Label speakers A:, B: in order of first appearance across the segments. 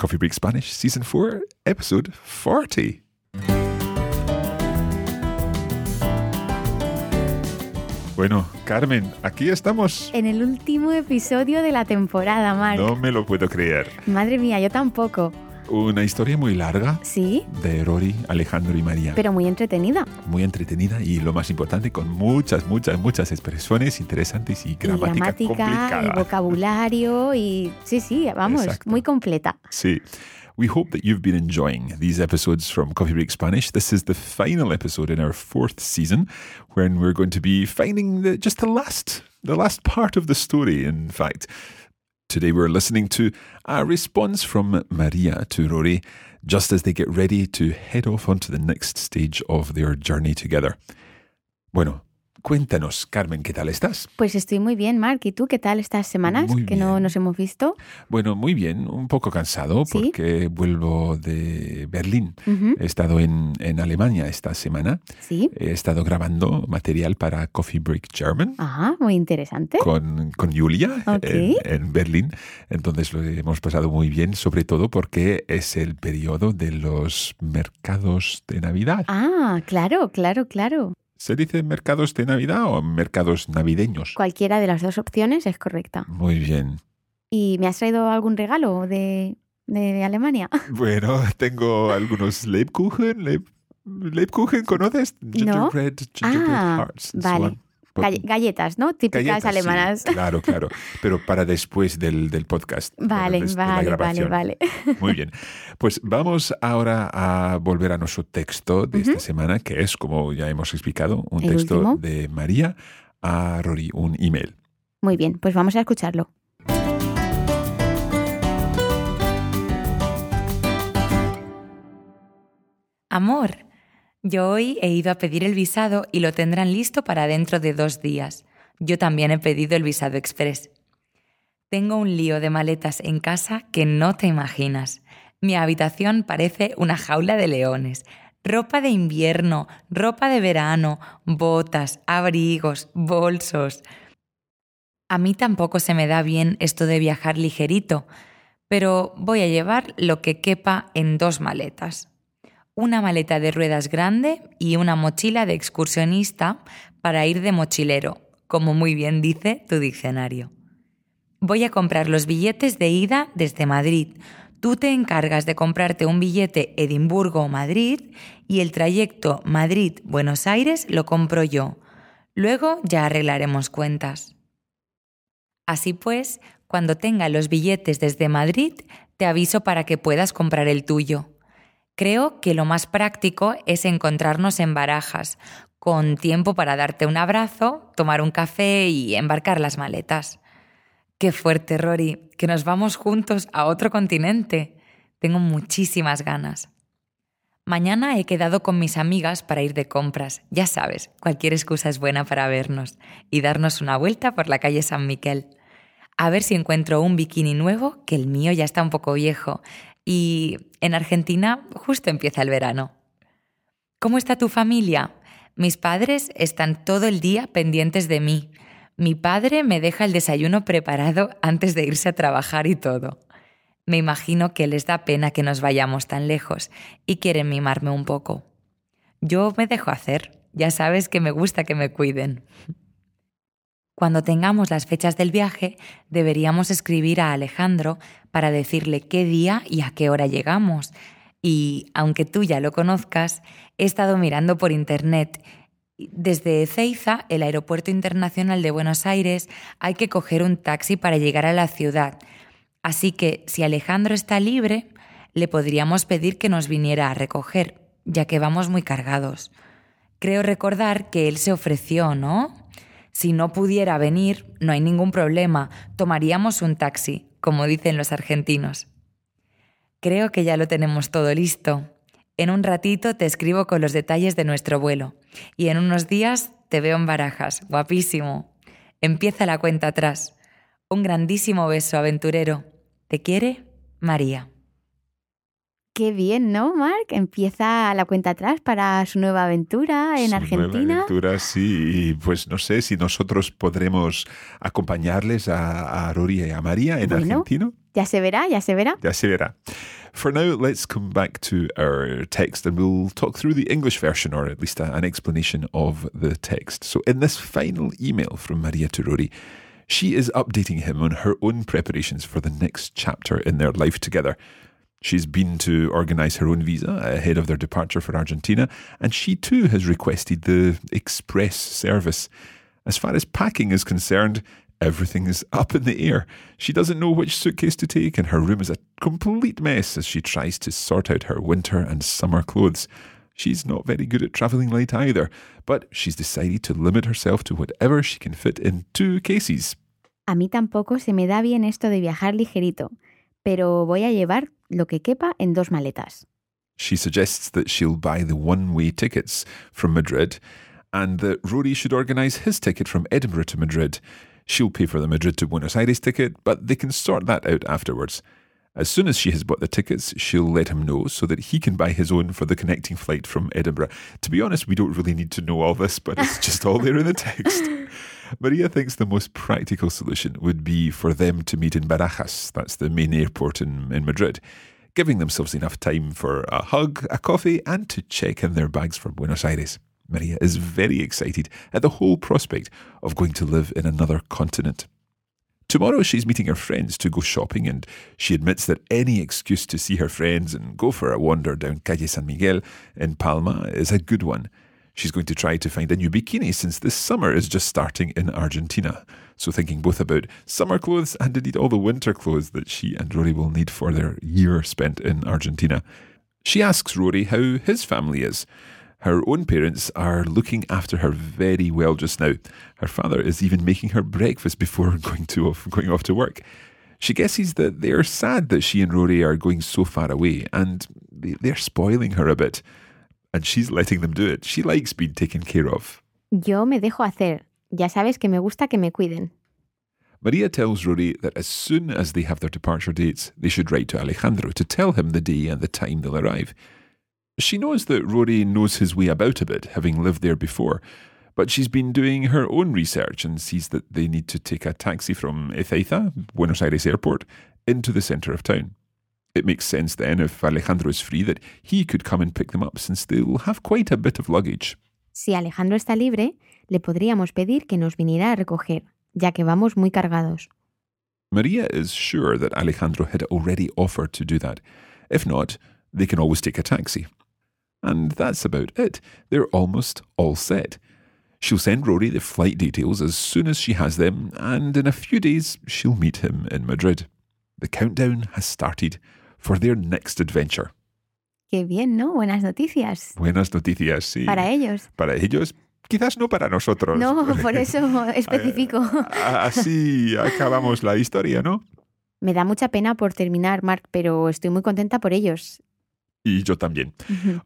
A: Coffee Break Spanish, Season 4, Episode 40. Bueno, Carmen, aquí estamos.
B: En el último episodio de la temporada, Mark.
A: No me lo puedo creer.
B: Madre mía, yo tampoco.
A: Una historia muy larga
B: Sí,
A: de Rory, Alejandro y María.
B: pero muy entretenida.
A: muy entretenida y lo más importante, con muchas, muchas, muchas expresiones interesantes y
B: Y
A: gramática,
B: gramática, y
A: complicada.
B: vocabulario, y sí, sí, vamos,
A: Exacto.
B: muy completa.
A: Sí. We hope that you've been enjoying these episodes from Coffee Break Spanish. This is the final episode in our fourth season, when we're going to be finding the, just the last, the last part of the story. In fact, today we're listening to a response from Maria to Rory, just as they get ready to head off onto the next stage of their journey together. Bueno, cuéntanos, Carmen, ¿qué tal estás?
B: Pues estoy muy bien, Mark. ¿Y tú qué tal estas semanas
A: Muy
B: que no nos hemos visto?
A: Bueno, muy bien, un poco cansado
B: ¿Sí?
A: porque vuelvo de Berlín. He estado en, en Alemania esta semana.
B: Sí.
A: He estado grabando material para Coffee Break German
B: Ah, muy interesante.
A: con, con Julia en, en Berlín. Entonces lo hemos pasado muy bien, sobre todo porque es el periodo de los mercados de Navidad.
B: Ah, claro, claro, claro.
A: ¿Se dice mercados de Navidad o mercados navideños?
B: Cualquiera de las dos opciones es correcta.
A: Muy bien.
B: ¿Y me has traído algún regalo de, de Alemania?
A: Bueno, tengo algunos Lebkuchen. Leib- Lebkuchen, ¿conoces?
B: No.
A: Gingerbread, gingerbread
B: Ah,
A: hearts.
B: vale. Galle- galletas, ¿no? Típicas
A: galletas, sí,
B: alemanas.
A: claro, claro. Pero para después del, del podcast.
B: Vale,
A: des- de la
B: vale, vale, vale.
A: Muy bien. Pues vamos ahora a volver a nuestro texto de esta semana, que es, como ya hemos explicado, un
B: El
A: texto
B: último.
A: de María a Rory, un email.
B: Muy bien, pues vamos a escucharlo.
C: Amor, yo hoy he ido a pedir el visado y lo tendrán listo para dentro de dos días. Yo también he pedido el visado express. Tengo un lío de maletas en casa que no te imaginas. Mi habitación parece una jaula de leones. Ropa de invierno, ropa de verano, botas, abrigos, bolsos. A mí tampoco se me da bien esto de viajar ligerito, pero voy a llevar lo que quepa en dos maletas una maleta de ruedas grande y una mochila de excursionista para ir de mochilero, como muy bien dice tu diccionario. Voy a comprar los billetes de ida desde Madrid. Tú te encargas de comprarte un billete Edimburgo o Madrid y el trayecto Madrid-Buenos Aires lo compro yo. Luego ya arreglaremos cuentas. Así pues, cuando tenga los billetes desde Madrid, te aviso para que puedas comprar el tuyo. Creo que lo más práctico es encontrarnos en barajas, con tiempo para darte un abrazo, tomar un café y embarcar las maletas. Qué fuerte, Rory, que nos vamos juntos a otro continente. Tengo muchísimas ganas. Mañana he quedado con mis amigas para ir de compras. Ya sabes, cualquier excusa es buena para vernos y darnos una vuelta por la calle San Miquel. A ver si encuentro un bikini nuevo, que el mío ya está un poco viejo, y en Argentina justo empieza el verano. ¿Cómo está tu familia? Mis padres están todo el día pendientes de mí. Mi padre me deja el desayuno preparado antes de irse a trabajar y todo. Me imagino que les da pena que nos vayamos tan lejos y quieren mimarme un poco. Yo me dejo hacer. Ya sabes que me gusta que me cuiden. Cuando tengamos las fechas del viaje, deberíamos escribir a Alejandro para decirle qué día y a qué hora llegamos. Y, aunque tú ya lo conozcas, he estado mirando por internet. Desde Ezeiza, el Aeropuerto Internacional de Buenos Aires, hay que coger un taxi para llegar a la ciudad. Así que, si Alejandro está libre, le podríamos pedir que nos viniera a recoger, ya que vamos muy cargados. Creo recordar que él se ofreció, ¿no? Si no pudiera venir, no hay ningún problema, tomaríamos un taxi, como dicen los argentinos. Creo que ya lo tenemos todo listo. En un ratito te escribo con los detalles de nuestro vuelo y en unos días te veo en barajas, guapísimo. Empieza la cuenta atrás. Un grandísimo beso, aventurero. ¿Te quiere? María.
B: Qué bien, ¿no, Mark? Empieza la cuenta atrás para su nueva aventura en
A: Su
B: Argentina.
A: nueva aventura, sí. Y pues no sé si nosotros podremos acompañarles a, a Rory y a María en
B: Bueno.
A: Argentina.
B: Ya se verá, ya se verá.
A: Ya se verá. For now, let's come back to our text and we'll talk through the English version or at least a- an explanation of the text. So, in this final email from Maria to Rory, she is updating him on her own preparations for the next chapter in their life together. She's been to organise her own visa uh, ahead of their departure for Argentina, and she too has requested the express service. As far as packing is concerned, everything is up in the air. She doesn't know which suitcase to take, and her room is a complete mess as she tries to sort out her winter and summer clothes. She's not very good at travelling light either, but she's decided to limit herself to whatever she can fit in two cases.
B: A mí tampoco se me da bien esto de viajar ligerito, pero voy a llevar lo que quepa en dos maletas.
A: She suggests that she'll buy the one way tickets from Madrid and that Rory should organise his ticket from Edinburgh to Madrid. She'll pay for the Madrid to Buenos Aires ticket, but they can sort that out afterwards. As soon as she has bought the tickets, she'll let him know so that he can buy his own for the connecting flight from Edinburgh. To be honest, we don't really need to know all this, but it's just all there in the text. Maria thinks the most practical solution would be for them to meet in Barajas, that's the main airport in, in Madrid, giving themselves enough time for a hug, a coffee, and to check in their bags for Buenos Aires. Maria is very excited at the whole prospect of going to live in another continent. Tomorrow she's meeting her friends to go shopping, and she admits that any excuse to see her friends and go for a wander down Calle San Miguel in Palma is a good one. She's going to try to find a new bikini since this summer is just starting in Argentina. So, thinking both about summer clothes and indeed all the winter clothes that she and Rory will need for their year spent in Argentina. She asks Rory how his family is. Her own parents are looking after her very well just now. Her father is even making her breakfast before going to off, going off to work. She guesses that they're sad that she and Rory are going so far away, and they- they're spoiling her a bit. And she's letting them do it. She likes being taken care of.
B: Yo me dejo hacer. Ya sabes que me gusta que me cuiden.
A: Maria tells Rory that as soon as they have their departure dates, they should write to Alejandro to tell him the day and the time they'll arrive. She knows that Rory knows his way about a bit, having lived there before, but she's been doing her own research and sees that they need to take a taxi from Ezeiza, Buenos Aires airport, into the centre of town. It makes sense then, if Alejandro is free, that he could come and pick them up since they'll have quite a bit of luggage.
B: Si Alejandro está libre, le podríamos pedir que nos viniera a recoger, ya que vamos muy cargados.
A: Maria is sure that Alejandro had already offered to do that. If not, they can always take a taxi. And that's about it. They're almost all set. She'll send Rory the flight details as soon as she has them, and in a few days she'll meet him in Madrid. The countdown has started for their next adventure.
B: Qué bien, ¿no? Buenas noticias.
A: Buenas noticias, sí.
B: Para ellos.
A: Para ellos, quizás no para nosotros.
B: No, por eso especifico.
A: Ah, ah, así acabamos la historia, ¿no?
B: Me da mucha pena por terminar, Mark, pero estoy muy contenta por ellos.
A: Y yo también.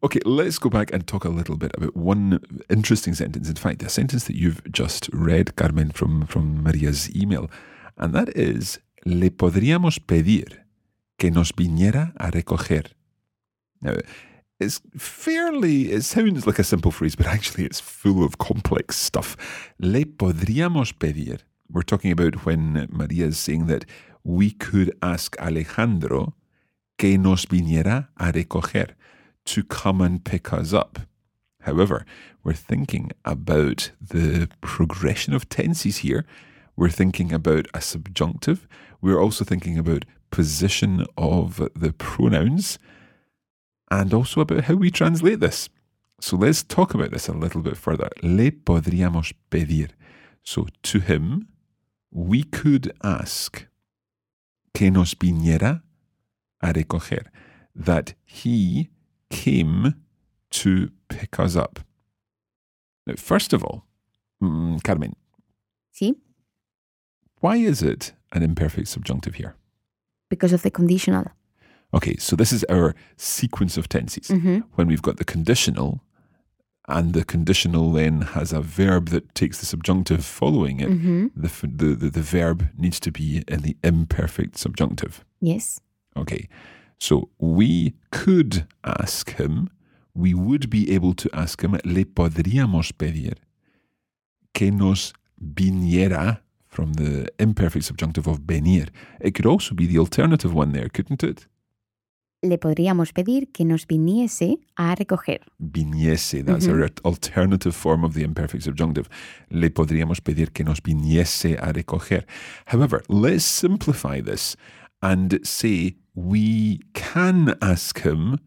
A: Okay, let's go back and talk a little bit about one interesting sentence. In fact, a sentence that you've just read, Carmen, from, from Maria's email. And that is, le podríamos pedir que nos viniera a recoger. Now, it's fairly, it sounds like a simple phrase, but actually it's full of complex stuff. Le podríamos pedir. We're talking about when Maria is saying that we could ask Alejandro que nos viniera a recoger, to come and pick us up. However, we're thinking about the progression of tenses here. We're thinking about a subjunctive. We're also thinking about position of the pronouns and also about how we translate this. So let's talk about this a little bit further. Le podríamos pedir. So to him, we could ask que nos viniera a recoger, that he came to pick us up. Now, first of all, mm, Carmen,
B: ¿Sí?
A: why is it an imperfect subjunctive here?
B: Because of the conditional.
A: Okay, so this is our sequence of tenses.
B: Ujú.
A: When we've got the conditional, and the conditional then has a verb that takes the subjunctive following it,
B: Ujú.
A: the, f- the, the, the verb needs to be in the imperfect subjunctive.
B: Yes.
A: Okay, So we could ask him, we would be able to ask him, le podríamos pedir que nos viniera from the imperfect subjunctive of venir. It could also be the alternative one there, couldn't it?
B: Le podríamos pedir que nos viniese a recoger.
A: Viniese, that's our alternative form of the imperfect subjunctive. Le podríamos pedir que nos viniese a recoger. However, let's simplify this and say we can ask him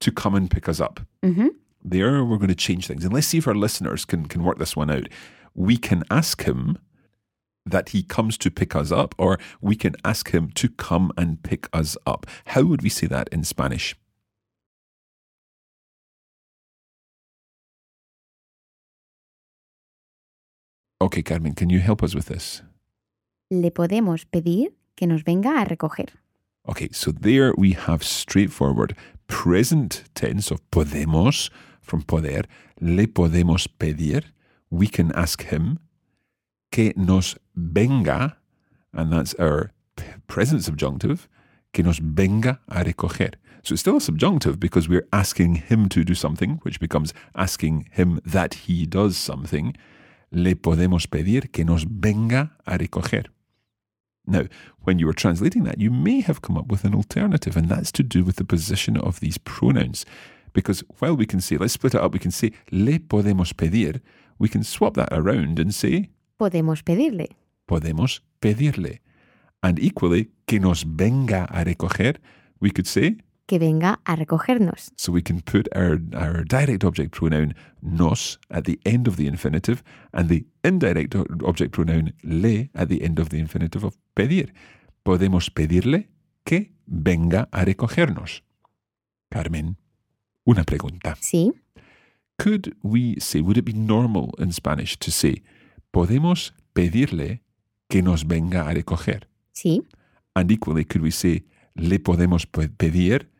A: to come and pick us up.
B: Ujú.
A: There, we're going to change things. And let's see if our listeners can, can work this one out. We can ask him that he comes to pick us up, or we can ask him to come and pick us up. How would we say that in Spanish? Okay, Carmen, can you help us with this?
B: Le podemos pedir que nos venga a recoger.
A: Okay, so there we have straightforward present tense of podemos from poder. Le podemos pedir. We can ask him que nos venga, and that's our present subjunctive, que nos venga a recoger. So it's still a subjunctive because we're asking him to do something, which becomes asking him that he does something. Le podemos pedir que nos venga a recoger. Now, when you were translating that, you may have come up with an alternative, and that's to do with the position of these pronouns. Because while we can say, let's split it up, we can say, le podemos pedir, we can swap that around and say,
B: Podemos pedirle.
A: Podemos pedirle. And equally, que nos venga a recoger, we could say,
B: Que venga a recogernos.
A: so we can put our, our direct object pronoun nos at the end of the infinitive and the indirect object pronoun le at the end of the infinitive of pedir. Podemos pedirle que venga a recogernos. Carmen, una pregunta.
B: Sí.
A: Could we say, would it be normal in Spanish to say, podemos pedirle que nos venga a recoger?
B: Sí.
A: And equally, could we say, le podemos pe- pedir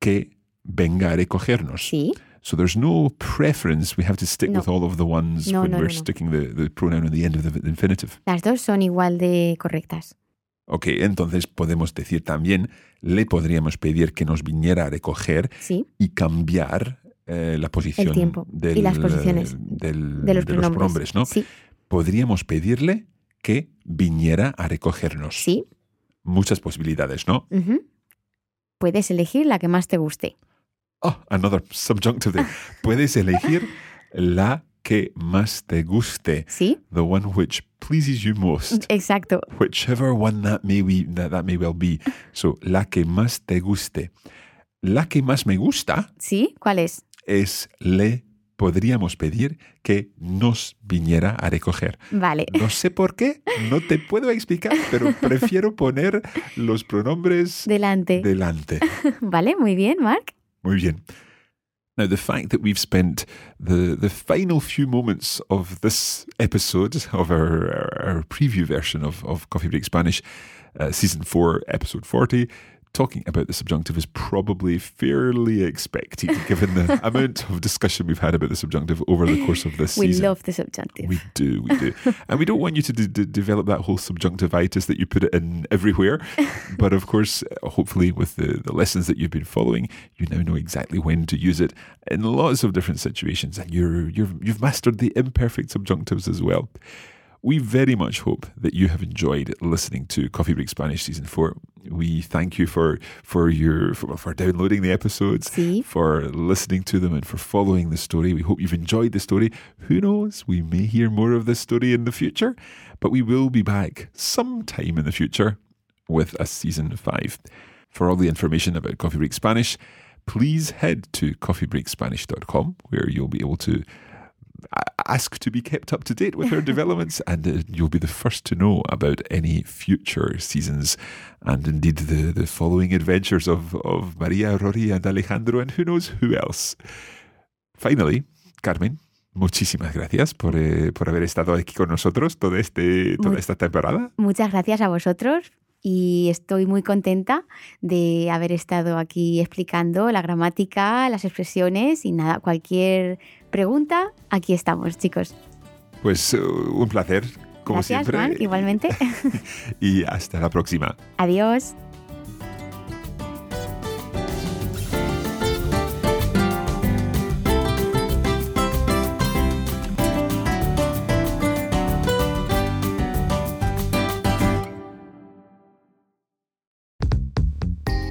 A: que venga a recogernos?
B: Sí.
A: So there's no preference. We have to stick
B: No.
A: with all of the ones
B: No,
A: when
B: no,
A: we're sticking the, the pronoun on the end of the infinitive.
B: Las dos son igual de correctas.
A: Ok, entonces podemos decir también, le podríamos pedir que nos viniera a recoger
B: Sí.
A: y cambiar eh, la posición
B: tiempo
A: del-
B: y las posiciones
A: del-
B: De los
A: de
B: pronombres.
A: pronombres, ¿no?
B: Sí.
A: Podríamos pedirle que viniera a recogernos.
B: Sí.
A: Muchas posibilidades, ¿no?
B: Puedes elegir la que más te guste.
A: Oh, another subjunctive there. Puedes elegir la que más te guste.
B: Sí.
A: The one which pleases you most.
B: Exacto.
A: Whichever one that may, we, that, that may well be. So, la que más te guste. La que más me gusta
B: ¿Sí? ¿Cuál es?
A: es le podríamos pedir que nos viniera a recoger.
B: Vale.
A: No sé por qué, no te puedo explicar, pero prefiero poner los pronombres
B: Delante.
A: delante.
B: Vale, muy bien, Mark.
A: Muy bien. Now, the fact that we've spent the, the final few moments of this episode of our, our, preview version of, of Coffee Break Spanish, uh, season 4, episode 40, talking about the subjunctive is probably fairly expected given the amount of discussion we've had about the subjunctive over the course of this
B: We
A: season.
B: love the subjunctive.
A: We do, we do. and we don't want you to d- d- develop that whole subjunctivitis that you put it in everywhere. but of course, hopefully, with the, the lessons that you've been following, you now know exactly when to use it in lots of different situations. And you're, you're, you've mastered the imperfect subjunctives as well. We very much hope that you have enjoyed listening to Coffee Break Spanish Season 4. We thank you for, for your for, for downloading the episodes for listening to them and for following the story. We hope you've enjoyed the story. Who knows? We may hear more of this story in the future, but we will be back sometime in the future with a season five. For all the information about Coffee Break Spanish, please head to coffeebreakspanish.com where you'll be able to ask to be kept up to date with our developments and uh, you'll be the first to know about any future seasons and indeed the, the following adventures of, of Maria, Rory and Alejandro and who knows who else. Finally, Carmen, muchísimas gracias por, eh, por haber estado aquí con nosotros toda, este, toda esta temporada.
B: Muchas gracias a vosotros y estoy muy contenta de haber estado aquí explicando la gramática, las expresiones y nada, cualquier pregunta, aquí estamos, chicos.
A: Pues uh, un placer, como
B: gracias,
A: siempre.
B: Marc, igualmente.
A: Y hasta la próxima.
B: Adiós.